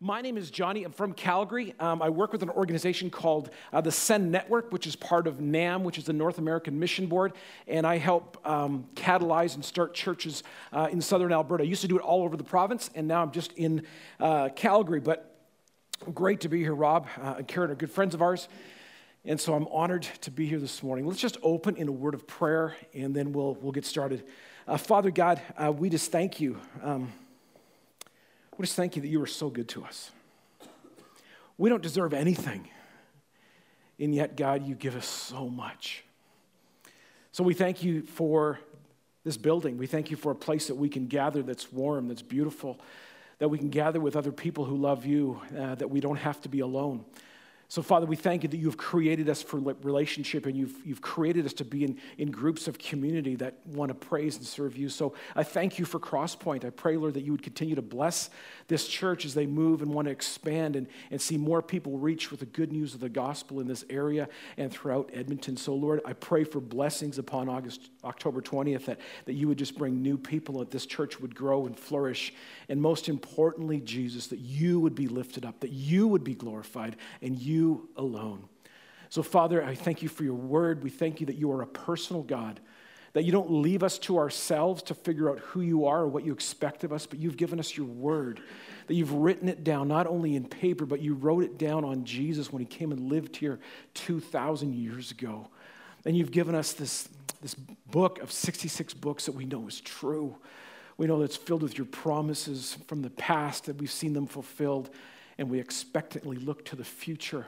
My name is Johnny. I'm from Calgary. Um, I work with an organization called uh, the Send Network, which is part of NAM, which is the North American Mission Board. And I help um, catalyze and start churches uh, in southern Alberta. I used to do it all over the province, and now I'm just in uh, Calgary. But great to be here, Rob uh, and Karen are good friends of ours. And so I'm honored to be here this morning. Let's just open in a word of prayer, and then we'll, we'll get started. Uh, Father God, uh, we just thank you. Um, we just thank you that you are so good to us. We don't deserve anything, and yet, God, you give us so much. So we thank you for this building. We thank you for a place that we can gather that's warm, that's beautiful, that we can gather with other people who love you, uh, that we don't have to be alone. So, Father, we thank you that you've created us for relationship and you've, you've created us to be in, in groups of community that want to praise and serve you. So, I thank you for Crosspoint. I pray, Lord, that you would continue to bless this church as they move and want to expand and, and see more people reach with the good news of the gospel in this area and throughout Edmonton. So, Lord, I pray for blessings upon August, October 20th, that, that you would just bring new people, that this church would grow and flourish. And most importantly, Jesus, that you would be lifted up, that you would be glorified, and you alone. So, Father, I thank you for your word. We thank you that you are a personal God that you don't leave us to ourselves to figure out who you are or what you expect of us, but you've given us your word, that you've written it down, not only in paper, but you wrote it down on Jesus when he came and lived here 2,000 years ago. And you've given us this, this book of 66 books that we know is true. We know that it's filled with your promises from the past, that we've seen them fulfilled, and we expectantly look to the future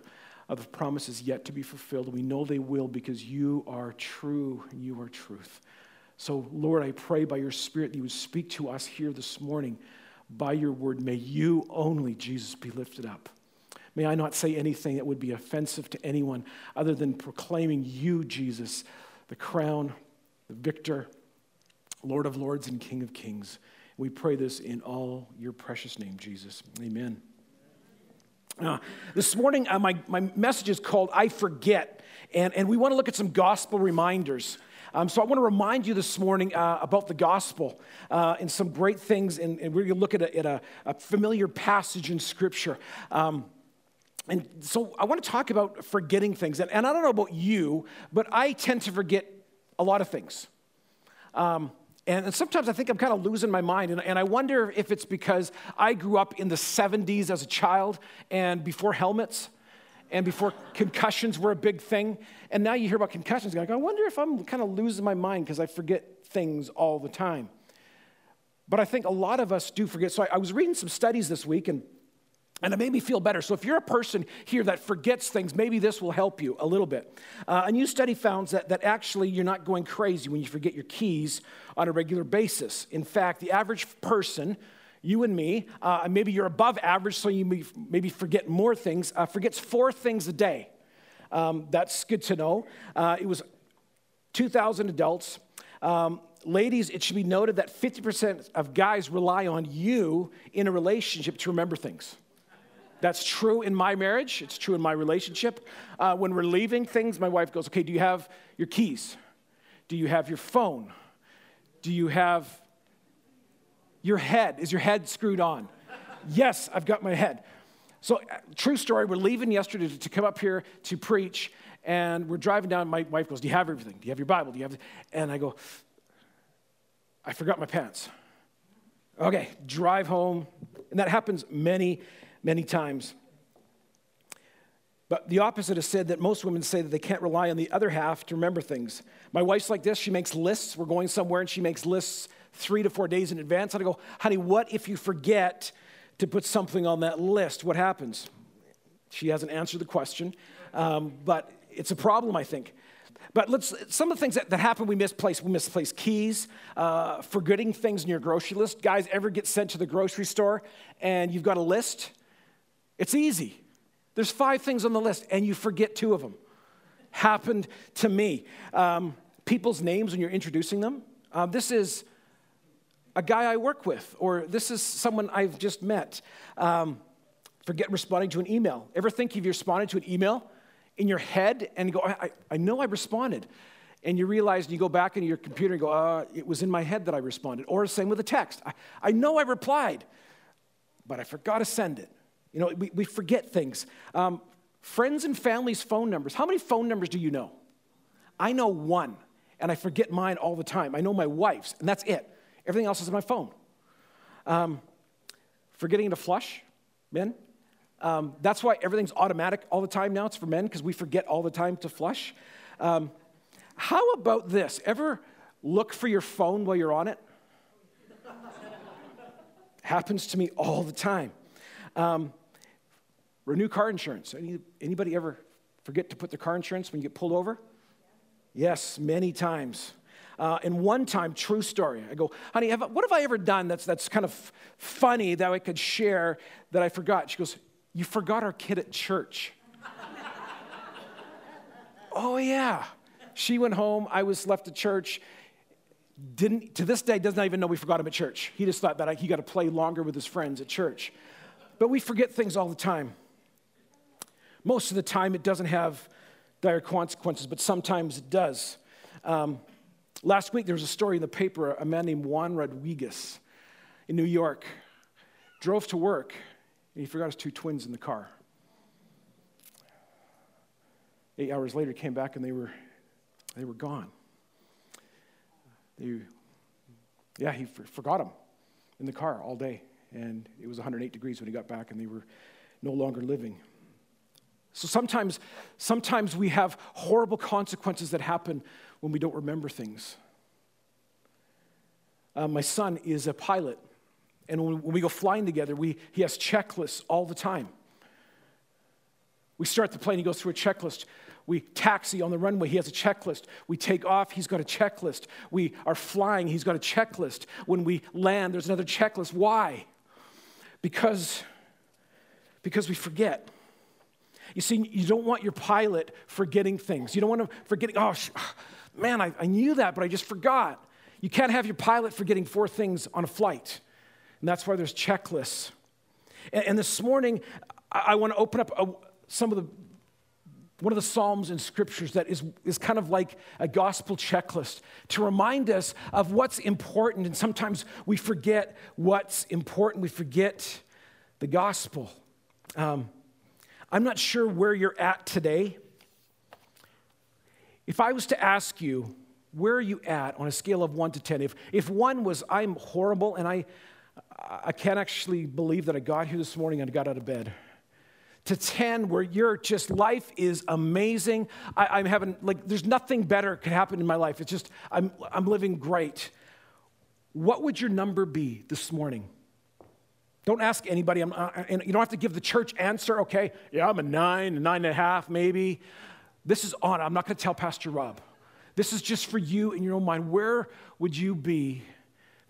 of the promises yet to be fulfilled. We know they will because you are true and you are truth. So, Lord, I pray by your Spirit that you would speak to us here this morning by your word. May you only, Jesus, be lifted up. May I not say anything that would be offensive to anyone other than proclaiming you, Jesus, the crown, the victor, Lord of lords, and King of kings. We pray this in all your precious name, Jesus. Amen. Uh, this morning, uh, my, my message is called I Forget, and, and we want to look at some gospel reminders. Um, so I want to remind you this morning uh, about the gospel uh, and some great things, and, and we're going to look at, a, at a, a, familiar passage in Scripture. Um, and so I want to talk about forgetting things. And, and, I don't know about you, but I tend to forget a lot of things. Um, and sometimes I think I'm kind of losing my mind. And, and I wonder if it's because I grew up in the 70s as a child and before helmets and before concussions were a big thing. And now you hear about concussions. I wonder if I'm kind of losing my mind because I forget things all the time. But I think a lot of us do forget. So I, I was reading some studies this week and and it made me feel better. So, if you're a person here that forgets things, maybe this will help you a little bit. Uh, a new study found that, that actually you're not going crazy when you forget your keys on a regular basis. In fact, the average person, you and me, uh, maybe you're above average, so you may, maybe forget more things, uh, forgets four things a day. Um, that's good to know. Uh, it was 2,000 adults. Um, ladies, it should be noted that 50% of guys rely on you in a relationship to remember things. That's true in my marriage. It's true in my relationship. Uh, when we're leaving things, my wife goes, Okay, do you have your keys? Do you have your phone? Do you have your head? Is your head screwed on? yes, I've got my head. So, uh, true story, we're leaving yesterday to, to come up here to preach, and we're driving down. My wife goes, Do you have everything? Do you have your Bible? Do you have. And I go, I forgot my pants. Okay, drive home. And that happens many, many times. But the opposite is said that most women say that they can't rely on the other half to remember things. My wife's like this. She makes lists. We're going somewhere and she makes lists three to four days in advance. And I go, honey, what if you forget to put something on that list? What happens? She hasn't answered the question, um, but it's a problem, I think. But let's, some of the things that, that happen, we misplace. We misplace keys, uh, forgetting things in your grocery list. Guys, ever get sent to the grocery store and you've got a list? It's easy. There's five things on the list, and you forget two of them. Happened to me. Um, people's names when you're introducing them. Um, this is a guy I work with, or this is someone I've just met. Um, forget responding to an email. Ever think you've responded to an email in your head and go, I, I know I responded? And you realize, and you go back into your computer and go, uh, it was in my head that I responded. Or same with a text. I, I know I replied, but I forgot to send it. You know, we, we forget things. Um, friends and family's phone numbers. How many phone numbers do you know? I know one, and I forget mine all the time. I know my wife's, and that's it. Everything else is on my phone. Um, forgetting to flush, men. Um, that's why everything's automatic all the time now. It's for men because we forget all the time to flush. Um, how about this? Ever look for your phone while you're on it? Happens to me all the time. Um, renew car insurance. Any, anybody ever forget to put their car insurance when you get pulled over? Yes, many times. Uh, and one time, true story, I go, honey, have, what have I ever done that's, that's kind of funny that I could share that I forgot? She goes, You forgot our kid at church. oh, yeah. She went home. I was left at church. Didn't, to this day, does not even know we forgot him at church. He just thought that I, he got to play longer with his friends at church. But we forget things all the time. Most of the time, it doesn't have dire consequences, but sometimes it does. Um, Last week, there was a story in the paper a man named Juan Rodriguez in New York drove to work and he forgot his two twins in the car. Eight hours later, he came back and they were, they were gone. They, yeah, he forgot them in the car all day. And it was 108 degrees when he got back and they were no longer living. So sometimes, sometimes we have horrible consequences that happen when we don't remember things. Uh, my son is a pilot, and when, we go flying together, we, he has checklists all the time. We start the plane, he goes through a checklist. We taxi on the runway, he has a checklist. We take off, he's got a checklist. We are flying, he's got a checklist. When we land, there's another checklist. Why? Because, because we forget. You see, you don't want your pilot forgetting things. You don't want him forgetting, oh, man, I, I knew that, but I just forgot. You can't have your pilot forgetting four things on a flight. And that's why there's checklists. And, and this morning, I, I want to open up a, some of the one of the Psalms in scriptures that is, is kind of like a gospel checklist to remind us of what's important. And sometimes we forget what's important, we forget the gospel. Um, I'm not sure where you're at today. If I was to ask you, where are you at on a scale of one to 10? If, if one was, I'm horrible and I, I can't actually believe that I got here this morning and got out of bed, to 10 where you're just, life is amazing. I, am having, like, there's nothing better could happen in my life. It's just, I'm, I'm living great. What would your number be this morning? Don't ask anybody. I'm, you don't have to give the church answer, okay? Yeah, I'm a nine, a nine and a half, maybe. This is on. I'm not going to tell Pastor Rob. This is just for you in your own mind. Where would you be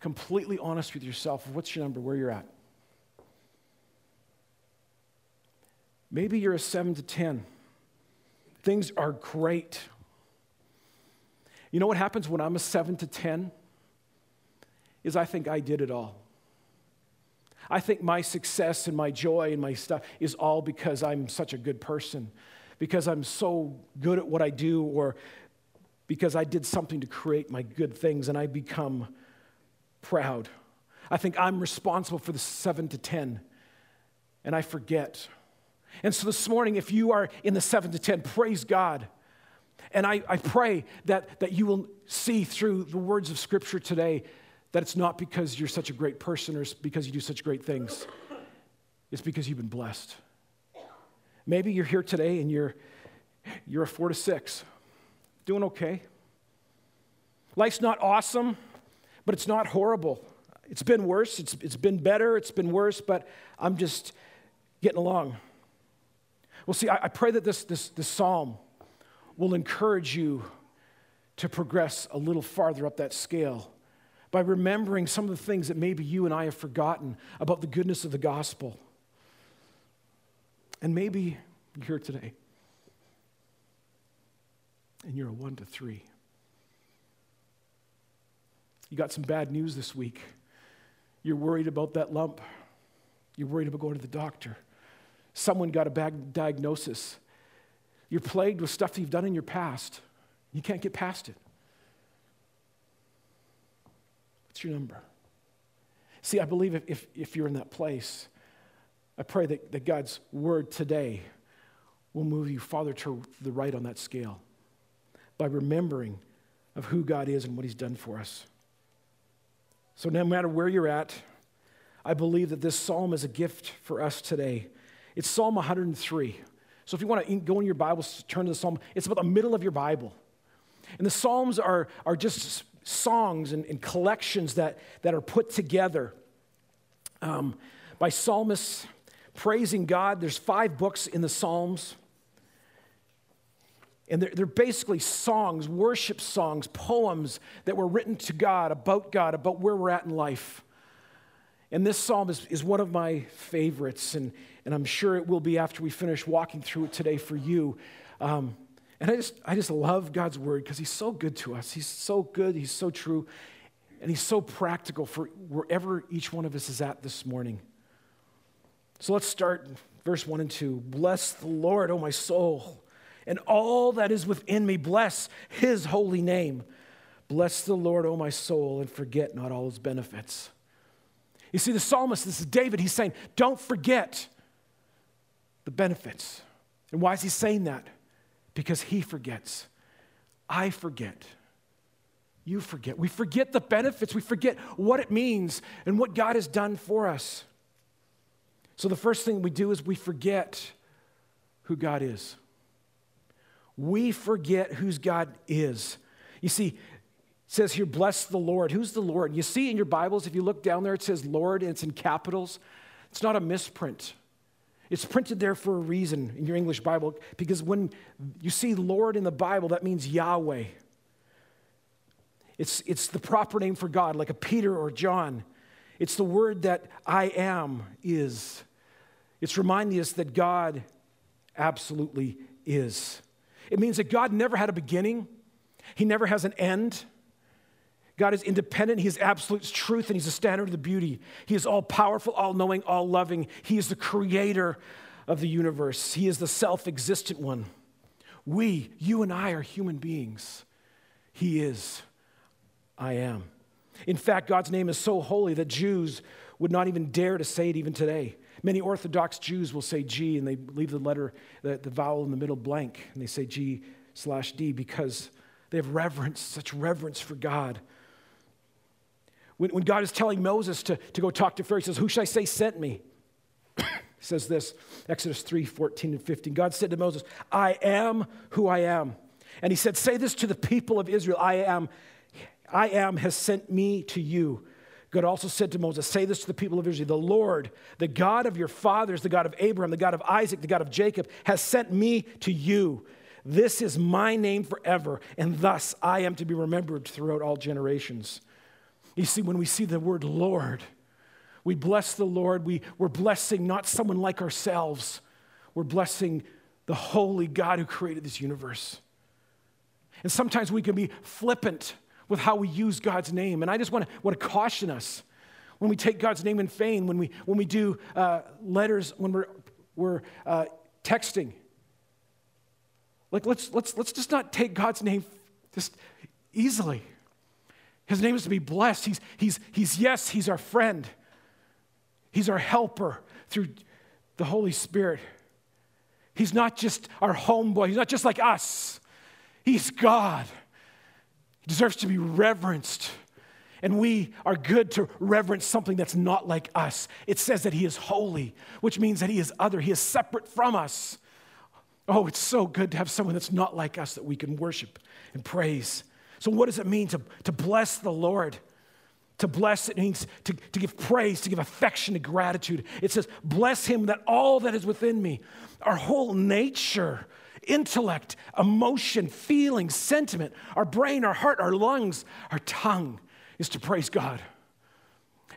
completely honest with yourself? What's your number? Where you're at? Maybe you're a seven to 10. Things are great. You know what happens when I'm a seven to 10? Is I think I did it all. I think my success and my joy and my stuff is all because I'm such a good person, because I'm so good at what I do, or because I did something to create my good things and I become proud. I think I'm responsible for the seven to 10, and I forget. And so this morning, if you are in the seven to 10, praise God. And I, I pray that, that you will see through the words of Scripture today that it's not because you're such a great person or because you do such great things, it's because you've been blessed. Maybe you're here today and you're, you're a four to six doing okay. Life's not awesome, but it's not horrible. It's been worse, it's, it's been better, it's been worse, but I'm just getting along. Well, see, I, I pray that this, this, this psalm will encourage you to progress a little farther up that scale by remembering some of the things that maybe you and I have forgotten about the goodness of the gospel. And maybe, You're here today. And you're a one to three. You got some bad news this week. You're worried about that lump. You're worried about going to the doctor. Someone got a bad diagnosis. You're plagued with stuff you've done in your past. You can't get past it. What's your number? See, I believe if, if, if you're in that place, I pray that, that God's word today will move you farther to the right on that scale by remembering of who God is and what He's done for us. So, no matter where you're at, I believe that this psalm is a gift for us today. It's Psalm 103. So, if you want to go in your Bibles, turn to the psalm. It's about the middle of your Bible. And the Psalms are, are just songs and, and collections that, that are put together um, by psalmists praising God. There's five books in the Psalms. And they're, they're, basically songs, worship songs, poems that were written to God, about God, about where we're at in life. And this psalm is, is one of my favorites, and, and I'm sure it will be after we finish walking through it today for you. Um, and I just, I just love God's word because He's so good to us. He's so good, He's so true, and He's so practical for wherever each one of us is at this morning. So let's start verse 1 and 2. Bless the Lord, O my soul and all that is within me. Bless his holy name. Bless the Lord, O my soul, and forget not all his benefits. You see, the psalmist, this is David, he's saying, don't forget the benefits. And why is he saying that? Because he forgets. I forget. You forget. We forget the benefits. We forget what it means and what God has done for us. So the first thing we do is we forget who God is we forget whose God is. You see, it says here, bless the Lord. Who's the Lord? You see in your Bibles, if you look down there, it says Lord and it's in capitals. It's not a misprint. It's printed there for a reason in your English Bible because when you see Lord in the Bible, that means Yahweh. It's, it's the proper name for God, like a Peter or John. It's the word that I am is. It's reminding us that God absolutely is. It means that God never had a beginning, He never has an end. God is independent. He is absolute truth, and He's the standard of the beauty. He is all powerful, all knowing, all loving. He is the creator of the universe. He is the self existent one. We, you and I, are human beings. He is, I am. In fact, God's name is so holy that Jews would not even dare to say it even today. Many Orthodox Jews will say G and they leave the letter, the, the vowel in the middle blank, and they say G slash D because they have reverence, such reverence for God. When, when God is telling Moses to, to go talk to Pharaoh, he says, Who should I say sent me? he says this, Exodus 3 14 and 15. God said to Moses, I am who I am. And he said, Say this to the people of Israel I am, I am has sent me to you. God also said to Moses, Say this to the people of Israel The Lord, the God of your fathers, the God of Abraham, the God of Isaac, the God of Jacob, has sent me to you. This is my name forever, and thus I am to be remembered throughout all generations. You see, when we see the word Lord, we bless the Lord. We, we're blessing not someone like ourselves, we're blessing the holy God who created this universe. And sometimes we can be flippant with how we use God's name. And I just want to, want to caution us when we take God's name in vain, when we, when we do uh, letters, when we're, we're uh, texting. Like, let's, let's, let's just not take God's name just easily. His name is to be blessed. He's, he's, he's, yes, he's our friend. He's our helper through the Holy Spirit. He's not just our homeboy. He's not just like us. He's God. He deserves to be reverenced. And we are good to reverence something that's not like us. It says that He is holy, which means that He is other, He is separate from us. Oh, it's so good to have someone that's not like us that we can worship and praise. So, what does it mean to, to bless the Lord? To bless it means to, to give praise, to give affection, to gratitude. It says, Bless him that all that is within me, our whole nature, intellect, emotion, feeling, sentiment, our brain, our heart, our lungs, our tongue is to praise God.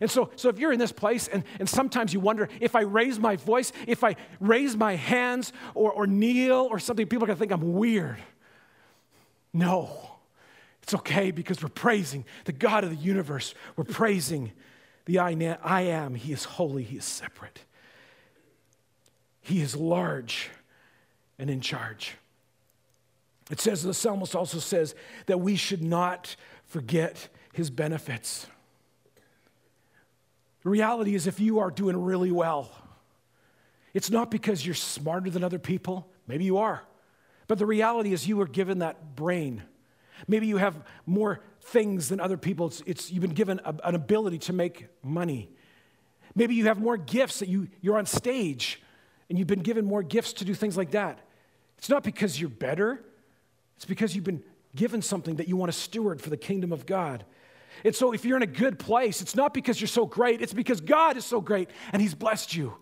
And so, so if you're in this place and, and sometimes you wonder if I raise my voice, if I raise my hands or, or kneel or something, people are going to think I'm weird. No, it's okay because we're praising the God of the universe. We're praising the I, I am. He is holy, He is separate, He is large and in charge. It says, the psalmist also says that we should not forget His benefits. The reality is, if you are doing really well, it's not because you're smarter than other people. Maybe you are. But the reality is, you were given that brain. Maybe you have more things than other people. It's, it's you've been given a, an ability to make money. Maybe you have more gifts that you, you're on stage and you've been given more gifts to do things like that. It's not because you're better, it's because you've been given something that you want to steward for the kingdom of God. And so, if you're in a good place, it's not because you're so great, it's because God is so great and He's blessed you.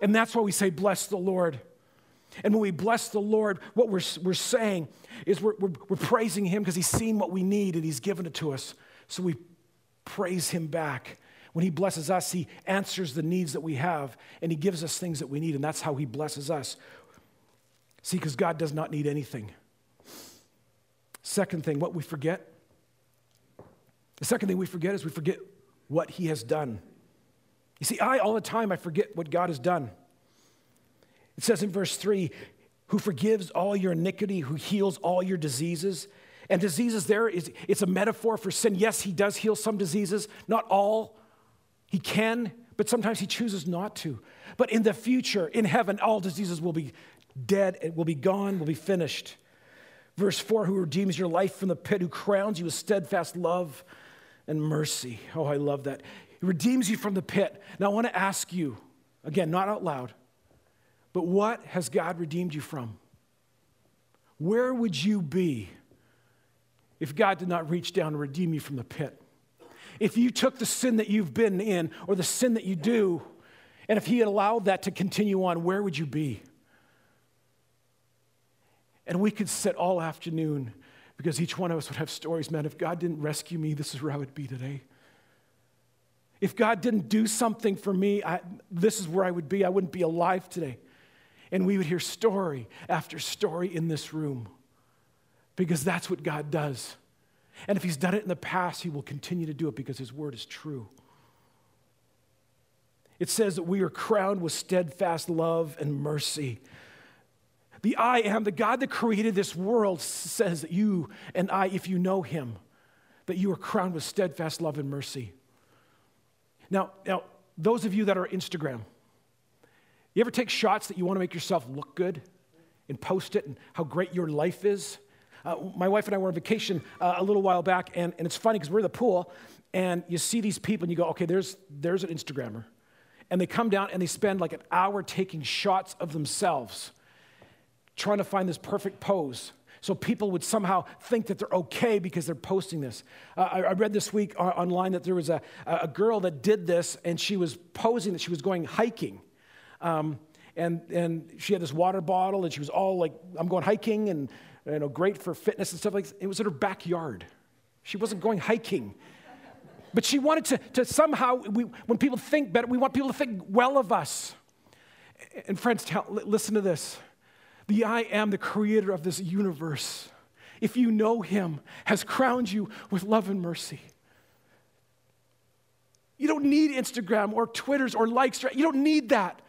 And that's why we say, Bless the Lord. And when we bless the Lord, what we're, we're saying is we're, we're, we're praising Him because He's seen what we need and He's given it to us. So we praise Him back. When He blesses us, He answers the needs that we have and He gives us things that we need, and that's how He blesses us. See, because God does not need anything. Second thing, what we forget the second thing we forget is we forget what he has done. You see, I, all the time, I forget what God has done. It says in verse 3 who forgives all your iniquity, who heals all your diseases. And diseases there is it's a metaphor for sin. Yes, he does heal some diseases, not all. He can, but sometimes he chooses not to. But in the future, in heaven, all diseases will be dead, it will be gone, will be finished. Verse 4 who redeems your life from the pit, who crowns you with steadfast love and mercy. Oh, I love that. He redeems you from the pit. Now, I want to ask you, again, not out loud, but what has God redeemed you from? Where would you be if God did not reach down and redeem you from the pit? If you took the sin that you've been in or the sin that you do, and if He had allowed that to continue on, where would you be? And we could sit all afternoon because each one of us would have stories, man, if God didn't rescue me, this is where I would be today. If God didn't do something for me, I, this is where I would be. I wouldn't be alive today. And we would hear story after story in this room because that's what God does. And if He's done it in the past, He will continue to do it because His word is true. It says that we are crowned with steadfast love and mercy. The I am, the God that created this world, says that you and I, if you know him, that you are crowned with steadfast love and mercy. Now, now those of you that are Instagram, you ever take shots that you want to make yourself look good and post it and how great your life is? Uh, my wife and I were on vacation uh, a little while back, and, and it's funny because we're in the pool, and you see these people, and you go, okay, there's, there's an Instagrammer. And they come down and they spend like an hour taking shots of themselves trying to find this perfect pose. So people would somehow think that they're okay because they're posting this. Uh, I, I, read this week online that there was a, a girl that did this and she was posing that she was going hiking. Um, and, and she had this water bottle and she was all like, I'm going hiking and you know, great for fitness and stuff like that. It was in her backyard. She wasn't going hiking. But she wanted to, to somehow, we, when people think better, we want people to think well of us. And friends, tell, listen to this. The I am, the creator of this universe, if you know him, has crowned you with love and mercy. You don't need Instagram or Twitters or likes. You don't need that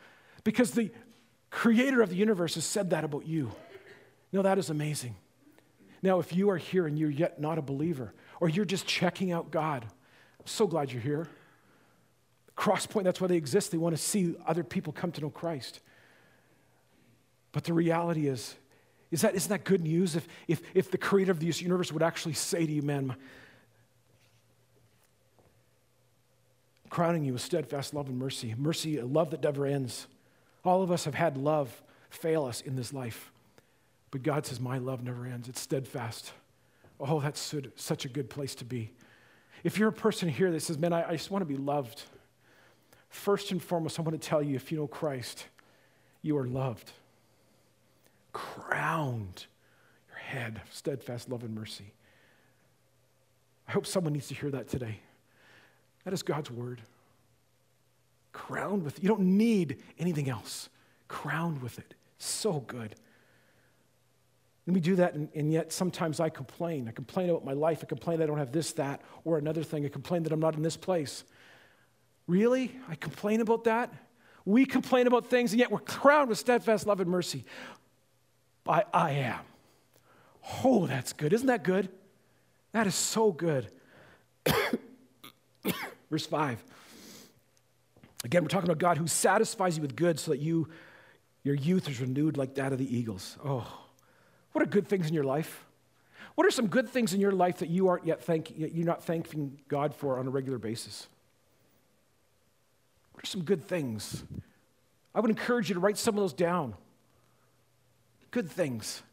because the creator of the universe has said that about you. No, that is amazing. Now, if you are here and you're yet not a believer, or you're just checking out God, I'm so glad you're here. Crosspoint, that's why they exist. They want to see other people come to know Christ. But the reality is, is that, isn't that good news? If, if, if the creator of this universe would actually say to you, man, crowning you with steadfast love and mercy, mercy, a love that never ends. All of us have had love fail us in this life. But God says, My love never ends. It's steadfast. Oh, that's such a good place to be. If you're a person here that says, Man, I, I just want to be loved, first and foremost, I want to tell you if you know Christ, you are loved crowned your head steadfast love and mercy. I hope someone needs to hear that today. That is God's word. Crowned with, it. you don't need anything else. Crowned with it. So good. And we do that, and, and, yet sometimes I complain. I complain about my life. I complain I don't have this, that, or another thing. I complain that I'm not in this place. Really? I complain about that? We complain about things, and yet we're crowned with steadfast love and mercy. I, I am. Oh, that's good. Isn't that good? That is so good. Verse 5. Again, we're talking about God who satisfies you with good so that you, your youth is renewed like that of the eagles. Oh, what are good things in your life? What are some good things in your life that you aren't yet thank, you're not thanking God for on a regular basis? What are some good things? I would encourage you to write some of those down. Good things.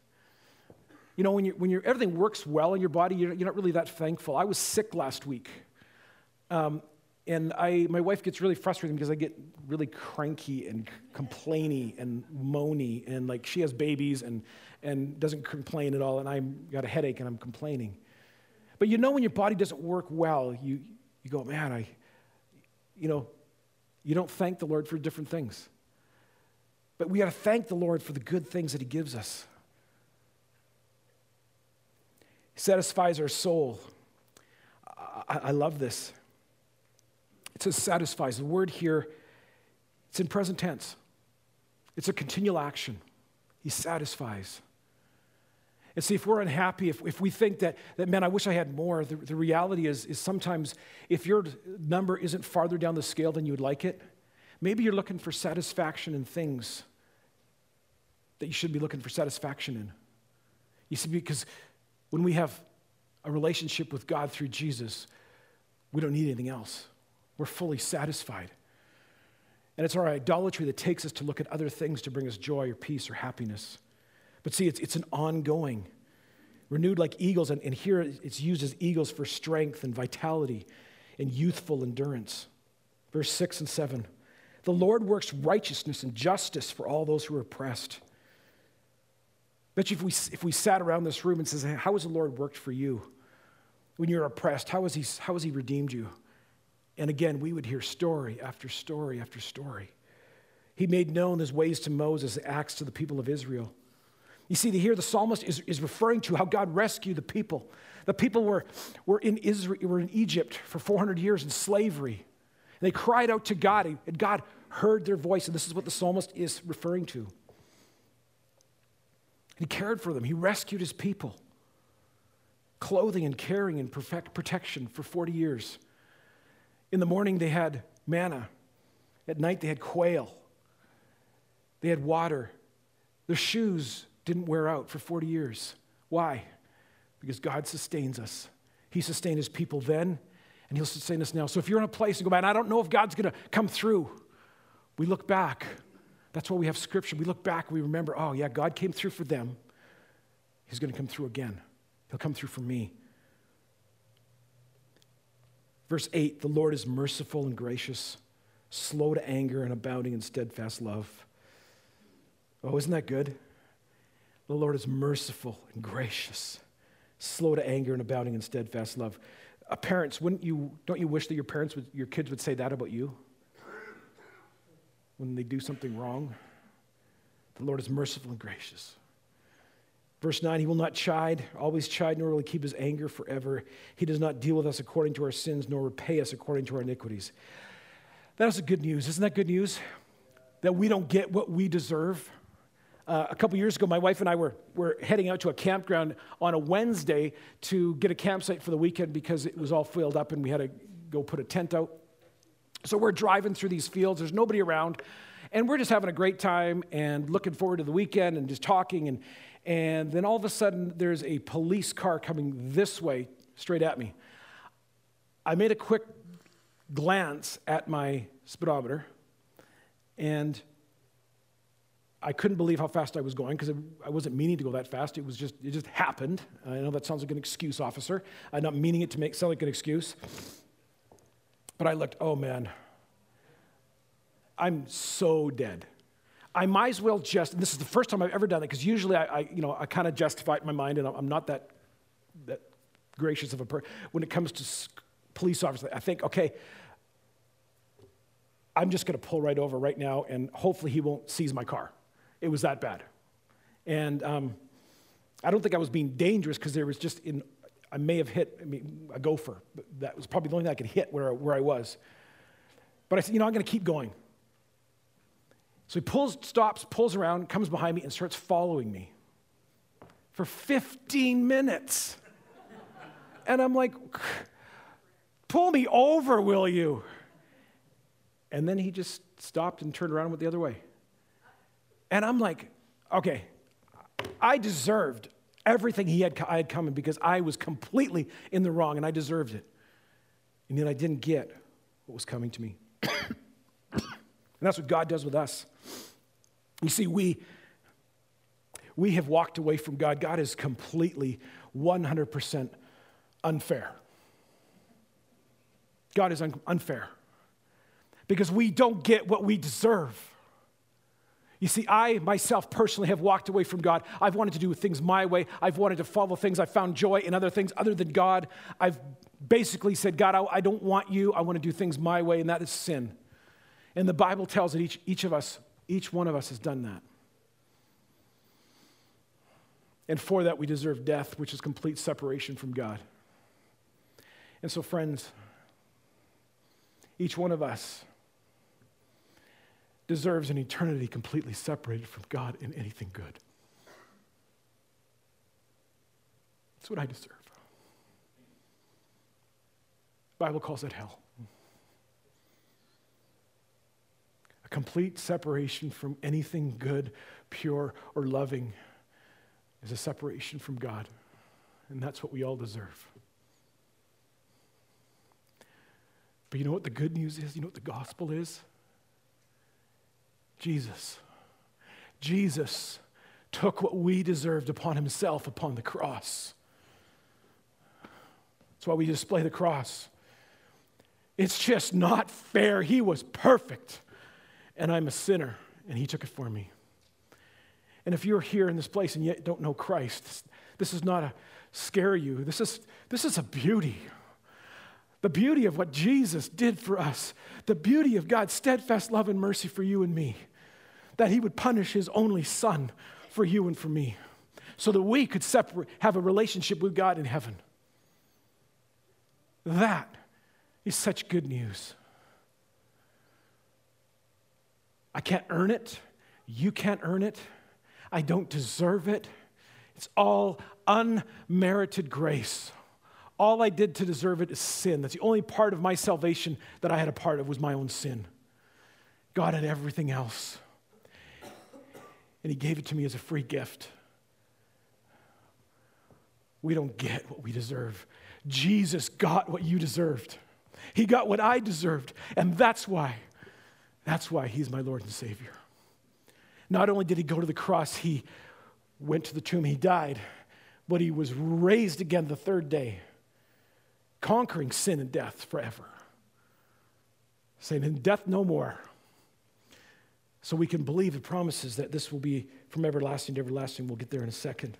You know, when, you when you're, everything works well in your body, you're, you're not really that thankful. I was sick last week. Um, and I, my wife gets really frustrated because I get really cranky and complainy and moany, and like she has babies and, and doesn't complain at all, and I've got a headache and I'm complaining. But you know, when your body doesn't work well, you, you go, man, I, you know, you don't thank the Lord for different things. But we got to thank the Lord for the good things that He gives us. He satisfies our soul. I, I love this. It says satisfies. The word here, it's in present tense. It's a continual action. He satisfies. And see, if we're unhappy, if, if we think that, that, man, I wish I had more, the, the reality is, is sometimes if your number isn't farther down the scale than you would like it, maybe you're looking for satisfaction in things that you should be looking for satisfaction in. You see, because when we have a relationship with God through Jesus, we don't need anything else. We're fully satisfied. And it's our idolatry that takes us to look at other things to bring us joy or peace or happiness. But see, it's, it's an ongoing, renewed like eagles. And, and here it's used as eagles for strength and vitality and youthful endurance. Verse 6 and 7. The Lord works righteousness and justice for all those who are oppressed. Bet you if we, if we sat around this room and says, How has the Lord worked for you when you're oppressed? How has he, how has he redeemed you? And again, we would hear story after story after story. He made known his ways to Moses, acts to the people of Israel. You see, here the psalmist is, is referring to how God rescued the people. The people were, were, in Israel, were in Egypt for 400 years in slavery. And they cried out to God, and God heard their voice. And this is what the psalmist is referring to. He cared for them, he rescued his people, clothing and caring and perfect protection for 40 years. In the morning, they had manna. At night, they had quail. They had water. Their shoes didn't wear out for 40 years. Why? Because God sustains us. He sustained his people then, and he'll sustain us now. So if you're in a place and go, man, I don't know if God's going to come through, we look back. That's why we have scripture. We look back, we remember, oh, yeah, God came through for them. He's going to come through again. He'll come through for me. Verse 8 The Lord is merciful and gracious, slow to anger, and abounding in steadfast love. Oh, isn't that good? The Lord is merciful and gracious, slow to anger, and abounding in steadfast love. Uh, parents, wouldn't you, don't you wish that your parents would, your kids would say that about you? When they do something wrong? The Lord is merciful and gracious. Verse 9, he will not chide, always chide, nor will he keep his anger forever. He does not deal with us according to our sins, nor repay us according to our iniquities. That is good news. Isn't that good news? That we don't get what we deserve. Uh, a couple years ago, my wife and I were, were heading out to a campground on a Wednesday to get a campsite for the weekend because it was all filled up and we had to go put a tent out. So we're driving through these fields, there's nobody around, and we're just having a great time and looking forward to the weekend and just talking. And, and then all of a sudden, there's a police car coming this way, straight at me. I made a quick glance at my speedometer, and I couldn't believe how fast I was going because I wasn't meaning to go that fast. It was just it just happened. I know that sounds like an excuse, officer. I'm not meaning it to make sound like an excuse. But I looked, oh man, I'm so dead. I might as well just, and this is the first time I've ever done it, because usually I, I, you know, I kind of justify my mind, and I'm not that, that gracious of a person. When it comes to police officers, I think, okay, I'm just going to pull right over right now, and hopefully he won't seize my car. It was that bad. And um, I don't think I was being dangerous because there was just in, I may have hit I mean, a gopher. That was probably the only thing I could hit where, where I was. But I said, you know, I'm going to keep going. So he pulls, stops, pulls around, comes behind me, and starts following me for 15 minutes. and I'm like, pull me over, will you? And then he just stopped and turned around and went the other way. And I'm like, okay, I deserved everything he had, I had coming because I was completely in the wrong and I deserved it. And yet I didn't get what was coming to me. and that's what God does with us. You see, we, we have walked away from God. God is completely 100% unfair. God is un- unfair because we don't get what we deserve. You see, I myself personally have walked away from God. I've wanted to do things my way. I've wanted to follow things. I've found joy in other things other than God. I've basically said, God, I, I don't want you. I want to do things my way, and that is sin. And the Bible tells that each, each of us, each one of us has done that. And for that, we deserve death, which is complete separation from God. And so, friends, each one of us deserves an eternity completely separated from God in anything good. That's what I deserve. The Bible calls it hell. Complete separation from anything good, pure, or loving is a separation from God. And that's what we all deserve. But you know what the good news is? You know what the gospel is? Jesus. Jesus took what we deserved upon himself upon the cross. That's why we display the cross. It's just not fair. He was perfect, and I'm a sinner, and he took it for me. And if you're here in this place and yet don't know Christ, this is not a scare you. This is, this is a beauty. The beauty of what Jesus did for us, the beauty of God's steadfast love and mercy for you and me that he would punish his only son for you and for me so that we could separate, have a relationship with God in heaven. That is such good news. I can't earn it. You can't earn it. I don't deserve it. It's all unmerited grace. All I did to deserve it is sin. That's the only part of my salvation that I had a part of was my own sin. God had everything else and He gave it to me as a free gift. We don't get what we deserve. Jesus got what you deserved. He got what I deserved. And that's why, that's why He's my Lord and Savior. Not only did He go to the cross, He went to the tomb, He died, but He was raised again the third day, conquering sin and death forever. Saying, In death no more so we can believe the promises that this will be from everlasting to everlasting. We'll get there in a second.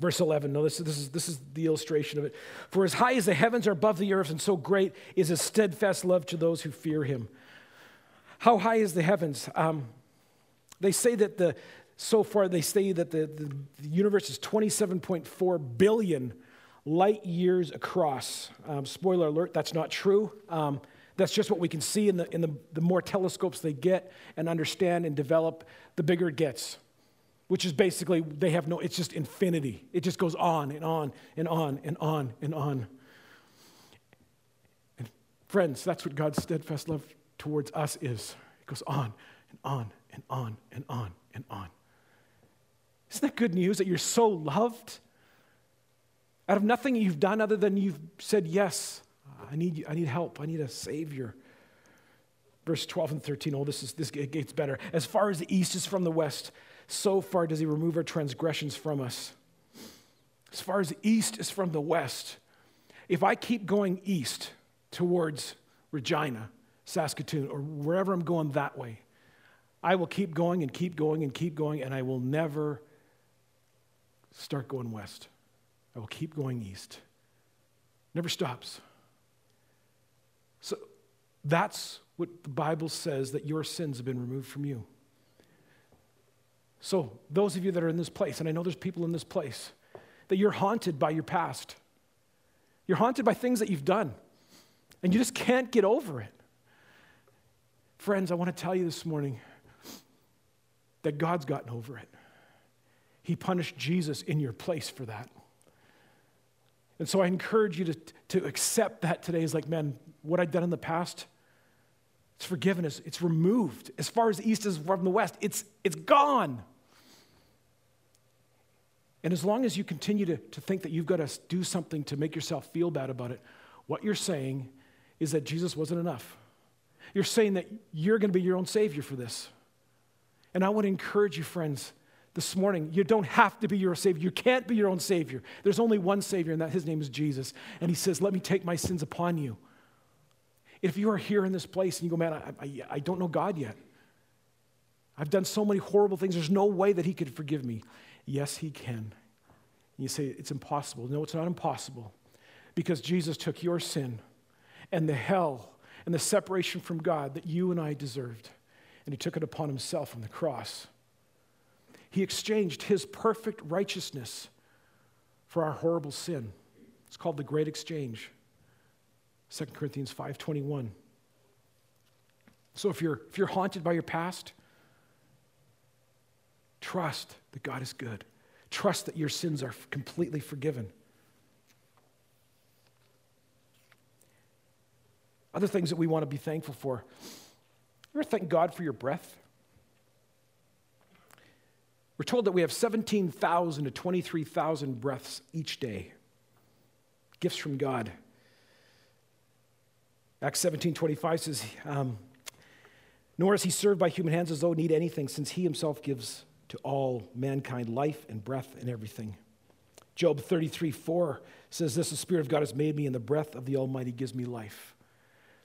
Verse 11, no, this, this, is, this is the illustration of it. For as high as the heavens are above the earth, and so great is his steadfast love to those who fear him. How high is the heavens? Um, they say that the, so far, they say that the, the, the universe is 27.4 billion light years across. Um, spoiler alert, that's not true. Um, that's just what we can see in the, in the, the more telescopes they get and understand and develop, the bigger it gets. Which is basically, they have no, it's just infinity. It just goes on and on and on and on and on. And friends, that's what God's steadfast love towards us is. It goes on and on and on and on and on. Isn't that good news that you're so loved? Out of nothing you've done other than you've said yes I need, I need help. I need a Savior. Verse 12 and 13, oh, this, is, this gets better. As far as the east is from the west, so far does he remove our transgressions from us. As far as east is from the west, if I keep going east towards Regina, Saskatoon, or wherever I'm going that way, I will keep going and keep going and keep going, and I will never start going west. I will keep going east. Never stops. So That's what the Bible says that your sins have been removed from you. So, those of you that are in this place, and I know there's people in this place, that you're haunted by your past. You're haunted by things that you've done, and you just can't get over it. Friends, I want to tell you this morning that God's gotten over it. He punished Jesus in your place for that. And so I encourage you to, to accept that today as like, man, what I've done in the past, it's forgiven, it's, it's removed. As far as the east is from the west, it's, it's gone. And as long as you continue to, to think that you've got to do something to make yourself feel bad about it, what you're saying is that Jesus wasn't enough. You're saying that you're going to be your own Savior for this. And I want to encourage you, friends, this morning, you don't have to be your Savior. You can't be your own Savior. There's only one Savior, and that His name is Jesus. And He says, Let me take my sins upon you. If you are here in this place and you go, Man, I, I, I don't know God yet. I've done so many horrible things. There's no way that He could forgive me. Yes, He can. And you say, It's impossible. No, it's not impossible. Because Jesus took your sin and the hell and the separation from God that you and I deserved, and He took it upon Himself on the cross. He exchanged his perfect righteousness for our horrible sin. It's called the great exchange. 2 Corinthians 5:21. So if you're if you're haunted by your past, trust that God is good. Trust that your sins are completely forgiven. Other things that we want to be thankful for. You ever thank God for your breath? We're told that we have 17,000 to 23,000 breaths each day. Gifts from God. Acts 17 25 says, um, Nor is he served by human hands as though need anything, since he himself gives to all mankind life and breath and everything. Job 33 4 says, This the Spirit of God has made me, and the breath of the Almighty gives me life.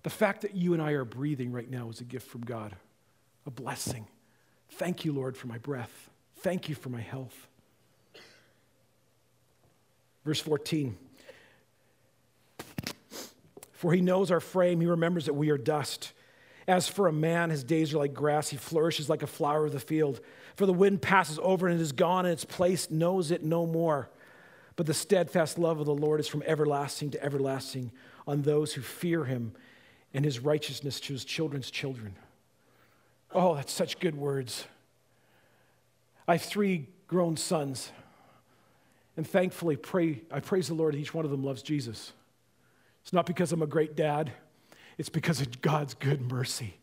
The fact that you and I are breathing right now is a gift from God, a blessing. Thank you, Lord, for my breath. Thank you for my health. Verse 14 For he knows our frame, he remembers that we are dust. As for a man, his days are like grass, he flourishes like a flower of the field. For the wind passes over and it is gone, and its place knows it no more. But the steadfast love of the Lord is from everlasting to everlasting on those who fear him, and his righteousness to his children's children. Oh, that's such good words. I have three grown sons. And thankfully, pray, I praise the Lord, each one of them loves Jesus. It's not because I'm a great dad, it's because of God's good mercy,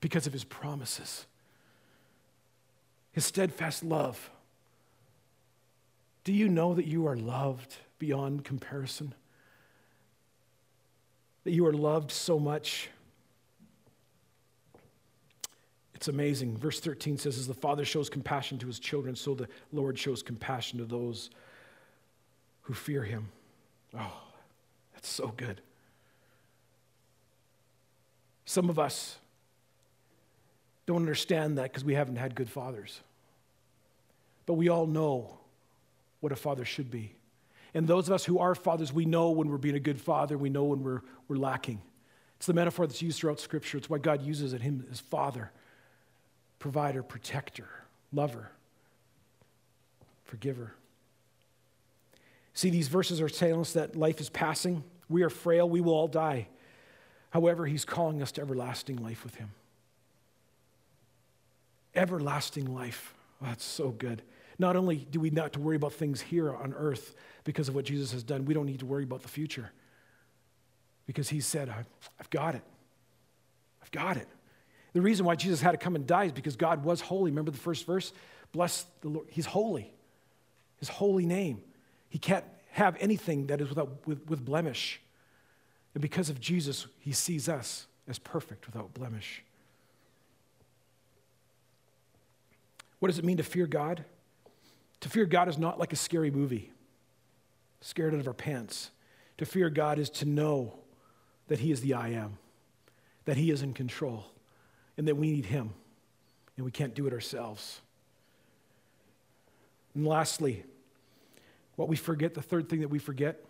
because of his promises, his steadfast love. Do you know that you are loved beyond comparison? That you are loved so much It's amazing. Verse 13 says, As the Father shows compassion to his children, so the Lord shows compassion to those who fear him. Oh, that's so good. Some of us don't understand that because we haven't had good fathers. But we all know what a father should be. And those of us who are fathers, we know when we're being a good father, we know when we're, we're lacking. It's the metaphor that's used throughout Scripture. It's why God uses it, him as father provider, protector, lover, forgiver. See, these verses are telling us that life is passing. We are frail. We will all die. However, He's calling us to everlasting life with Him. Everlasting life. Oh, that's so good. Not only do we not to worry about things here on earth because of what Jesus has done, we don't need to worry about the future because He said, I've got it. I've got it. The reason why Jesus had to come and die is because God was holy. Remember the first verse? Bless the Lord. He's holy. His holy name. He can't have anything that is without, with, with blemish. And because of Jesus, he sees us as perfect without blemish. What does it mean to fear God? To fear God is not like a scary movie, scared out of our pants. To fear God is to know that He is the I am, that He is in control and that we need Him, and we can't do it ourselves. And lastly, what we forget, the third thing that we forget,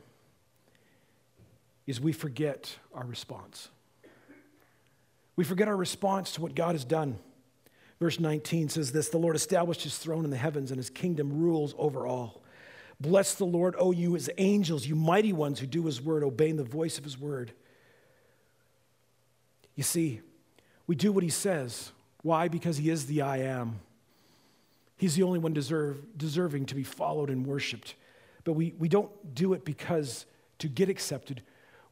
is we forget our response. We forget our response to what God has done. Verse 19 says this The Lord established his throne in the heavens, and his kingdom rules over all. Bless the Lord, O you, his angels, you mighty ones who do his word, obeying the voice of his word. You see, we do what he says. Why? Because he is the I am. He's the only one deserve, deserving to be followed and worshiped. But we, we don't do it because to get accepted.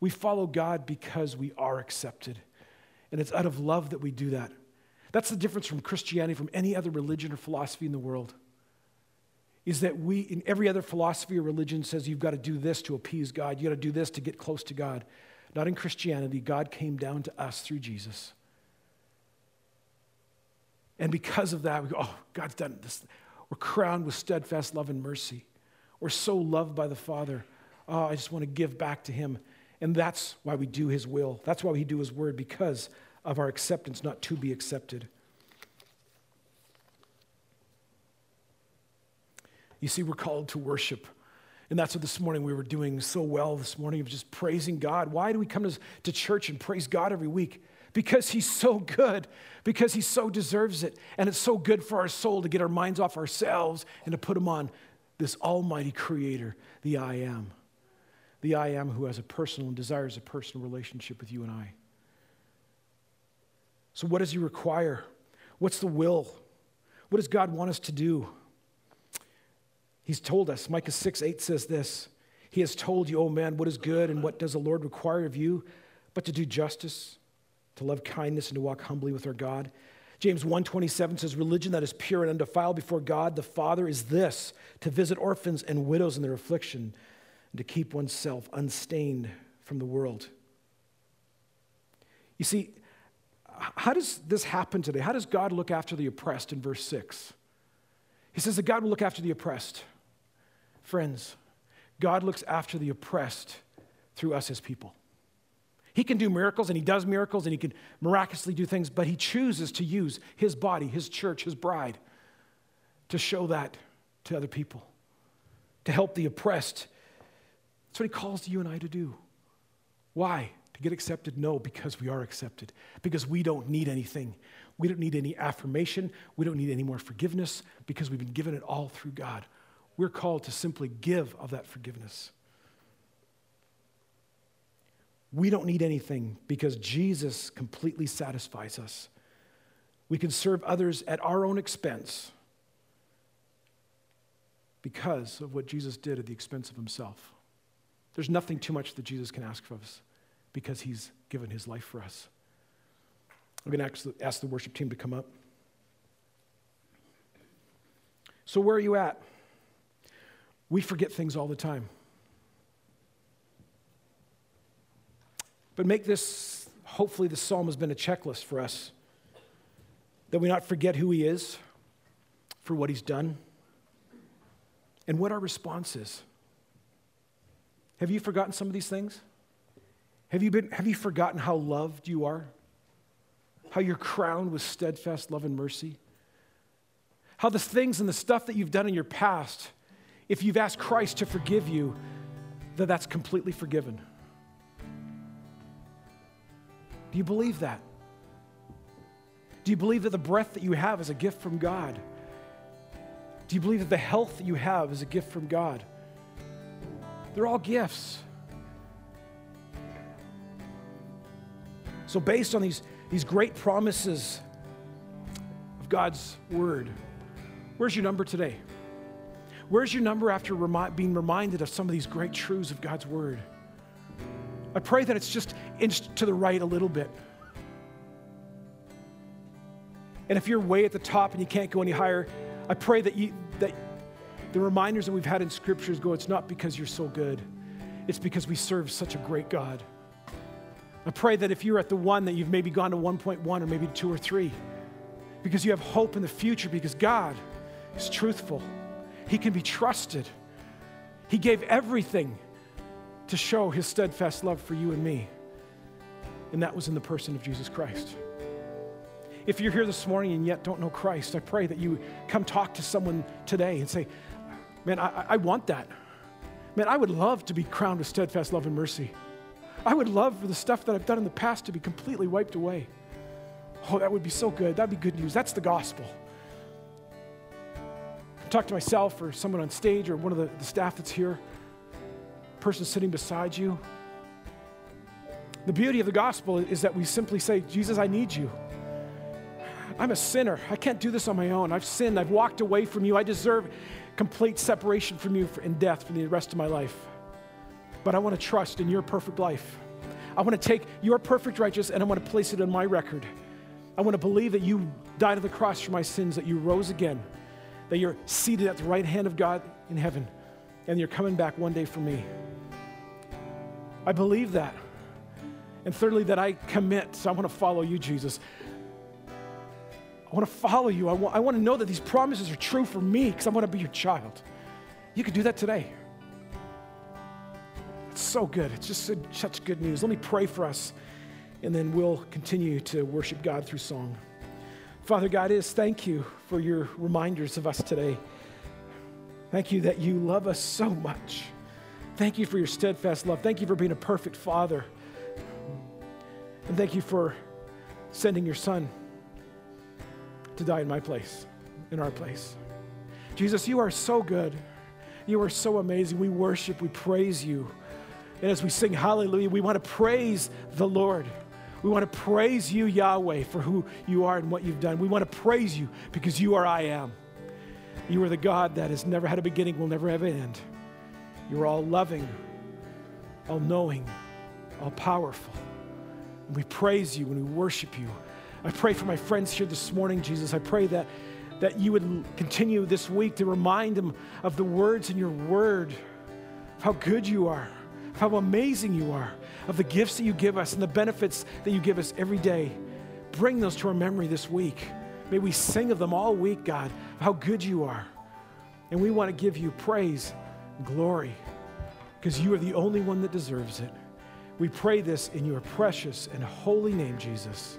We follow God because we are accepted. And it's out of love that we do that. That's the difference from Christianity from any other religion or philosophy in the world. Is that we, in every other philosophy or religion, says you've got to do this to appease God, you got to do this to get close to God. Not in Christianity. God came down to us through Jesus. And because of that, we go, oh, God's done this. We're crowned with steadfast love and mercy. We're so loved by the Father. Oh, I just want to give back to Him. And that's why we do His will. That's why we do His word, because of our acceptance, not to be accepted. You see, we're called to worship. And that's what this morning we were doing so well this morning of just praising God. Why do we come to, to church and praise God every week? Because He's so good, because He so deserves it. And it's so good for our soul to get our minds off ourselves and to put them on this Almighty Creator, the I am. The I am who has a personal and desires a personal relationship with you and I. So, what does He require? What's the will? What does God want us to do? He's told us, Micah 6 8 says this He has told you, oh man, what is good and what does the Lord require of you? But to do justice, to love kindness, and to walk humbly with our God. James 1:27 says religion that is pure and undefiled before God the Father is this to visit orphans and widows in their affliction and to keep oneself unstained from the world. You see, how does this happen today? How does God look after the oppressed in verse 6? He says that God will look after the oppressed. Friends, God looks after the oppressed through us as people. He can do miracles and he does miracles and he can miraculously do things, but he chooses to use his body, his church, his bride to show that to other people, to help the oppressed. That's what he calls you and I to do. Why? To get accepted? No, because we are accepted. Because we don't need anything. We don't need any affirmation. We don't need any more forgiveness because we've been given it all through God. We're called to simply give of that forgiveness. We don't need anything because Jesus completely satisfies us. We can serve others at our own expense because of what Jesus did at the expense of himself. There's nothing too much that Jesus can ask of us because he's given his life for us. I'm going to ask the worship team to come up. So, where are you at? We forget things all the time. But make this, hopefully, the psalm has been a checklist for us that we not forget who he is, for what he's done, and what our response is. Have you forgotten some of these things? Have you, been, have you forgotten how loved you are? How you're crowned with steadfast love and mercy? How the things and the stuff that you've done in your past, if you've asked Christ to forgive you, that that's completely forgiven. Do you believe that? Do you believe that the breath that you have is a gift from God? Do you believe that the health that you have is a gift from God? They're all gifts. So, based on these, these great promises of God's word, where's your number today? Where's your number after remi- being reminded of some of these great truths of God's word? I pray that it's just inched to the right a little bit. And if you're way at the top and you can't go any higher, I pray that, you, that the reminders that we've had in scriptures go, it's not because you're so good, it's because we serve such a great God. I pray that if you're at the one, that you've maybe gone to 1.1 or maybe two or three, because you have hope in the future, because God is truthful. He can be trusted. He gave everything to show his steadfast love for you and me. And that was in the person of Jesus Christ. If you're here this morning and yet don't know Christ, I pray that you come talk to someone today and say, Man, I, I want that. Man, I would love to be crowned with steadfast love and mercy. I would love for the stuff that I've done in the past to be completely wiped away. Oh, that would be so good. That'd be good news. That's the gospel. Talk to myself or someone on stage or one of the, the staff that's here, person sitting beside you. The beauty of the gospel is that we simply say, Jesus, I need you. I'm a sinner. I can't do this on my own. I've sinned. I've walked away from you. I deserve complete separation from you in death for the rest of my life. But I want to trust in your perfect life. I want to take your perfect righteousness and I want to place it on my record. I want to believe that you died on the cross for my sins, that you rose again, that you're seated at the right hand of God in heaven, and you're coming back one day for me. I believe that. And thirdly, that I commit. So I want to follow you, Jesus. I want to follow you. I want, I want to know that these promises are true for me because I want to be your child. You could do that today. It's so good. It's just such good news. Let me pray for us, and then we'll continue to worship God through song. Father God, is thank you for your reminders of us today. Thank you that you love us so much. Thank you for your steadfast love. Thank you for being a perfect father. And thank you for sending your son to die in my place, in our place. Jesus, you are so good. You are so amazing. We worship, we praise you. And as we sing hallelujah, we want to praise the Lord. We want to praise you, Yahweh, for who you are and what you've done. We want to praise you because you are I am. You are the God that has never had a beginning, will never have an end. You are all loving, all knowing, all powerful. And we praise you and we worship you. I pray for my friends here this morning, Jesus. I pray that, that you would continue this week to remind them of the words in your word, of how good you are, of how amazing you are, of the gifts that you give us and the benefits that you give us every day. Bring those to our memory this week. May we sing of them all week, God, of how good you are. And we want to give you praise and glory because you are the only one that deserves it. We pray this in your precious and holy name, Jesus.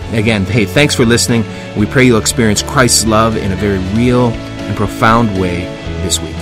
Again, hey, thanks for listening. We pray you'll experience Christ's love in a very real and profound way this week.